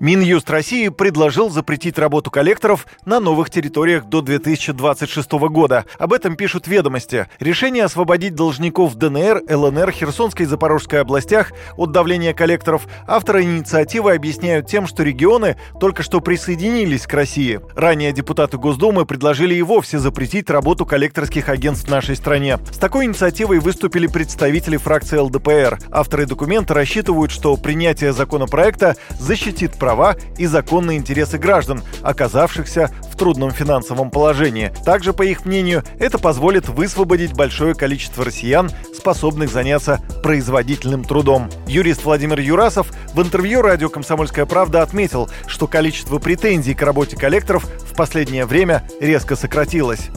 Минюст России предложил запретить работу коллекторов на новых территориях до 2026 года. Об этом пишут ведомости. Решение освободить должников ДНР, ЛНР, Херсонской и Запорожской областях от давления коллекторов авторы инициативы объясняют тем, что регионы только что присоединились к России. Ранее депутаты Госдумы предложили и вовсе запретить работу коллекторских агентств в нашей стране. С такой инициативой выступили представители фракции ЛДПР. Авторы документа рассчитывают, что принятие законопроекта защитит права права и законные интересы граждан, оказавшихся в трудном финансовом положении. Также, по их мнению, это позволит высвободить большое количество россиян, способных заняться производительным трудом. Юрист Владимир Юрасов в интервью радио «Комсомольская правда» отметил, что количество претензий к работе коллекторов в последнее время резко сократилось.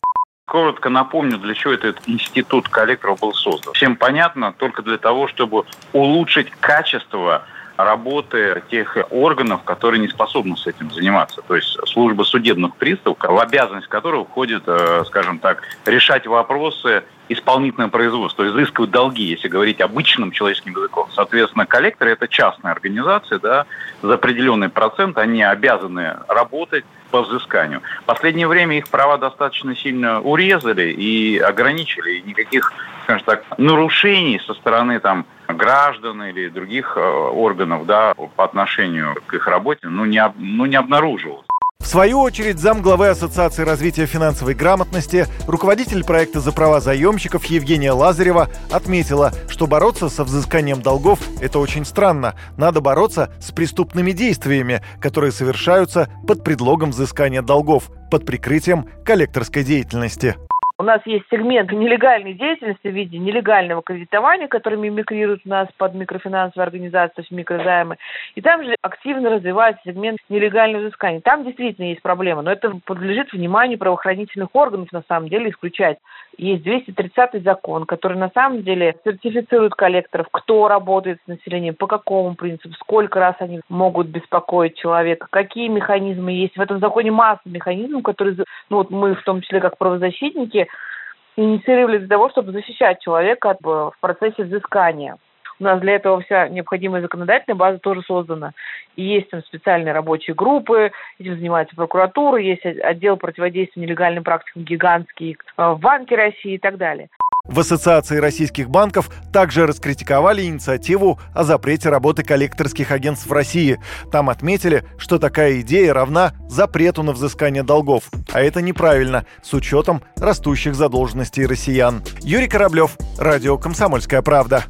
Коротко напомню, для чего этот институт коллекторов был создан. Всем понятно, только для того, чтобы улучшить качество работы тех органов, которые не способны с этим заниматься. То есть служба судебных приставов, в обязанность которой входит, э, скажем так, решать вопросы исполнительное производство, изыскивать долги, если говорить обычным человеческим языком. Соответственно, коллекторы – это частная организация, да, за определенный процент они обязаны работать по взысканию. В последнее время их права достаточно сильно урезали и ограничили. И никаких, скажем так, нарушений со стороны там, граждан или других э, органов да, по отношению к их работе ну, не, ну, не обнаружилось. В свою очередь, зам главы Ассоциации развития финансовой грамотности, руководитель проекта «За права заемщиков» Евгения Лазарева отметила, что бороться со взысканием долгов – это очень странно. Надо бороться с преступными действиями, которые совершаются под предлогом взыскания долгов, под прикрытием коллекторской деятельности. У нас есть сегмент нелегальной деятельности в виде нелегального кредитования, который мимикрирует у нас под микрофинансовые организации, микрозаймы. И там же активно развивается сегмент нелегального взыскания. Там действительно есть проблема, но это подлежит вниманию правоохранительных органов на самом деле исключать. Есть 230 закон, который на самом деле сертифицирует коллекторов, кто работает с населением, по какому принципу, сколько раз они могут беспокоить человека, какие механизмы есть. В этом законе масса механизмов, которые, ну вот мы в том числе как правозащитники, инициировали для того, чтобы защищать человека в процессе взыскания. У нас для этого вся необходимая законодательная база тоже создана. И есть там специальные рабочие группы, этим занимается прокуратура, есть отдел противодействия нелегальным практикам гигантский э, в Банке России и так далее. В Ассоциации российских банков также раскритиковали инициативу о запрете работы коллекторских агентств в России. Там отметили, что такая идея равна запрету на взыскание долгов. А это неправильно, с учетом растущих задолженностей россиян. Юрий Кораблев, Радио «Комсомольская правда».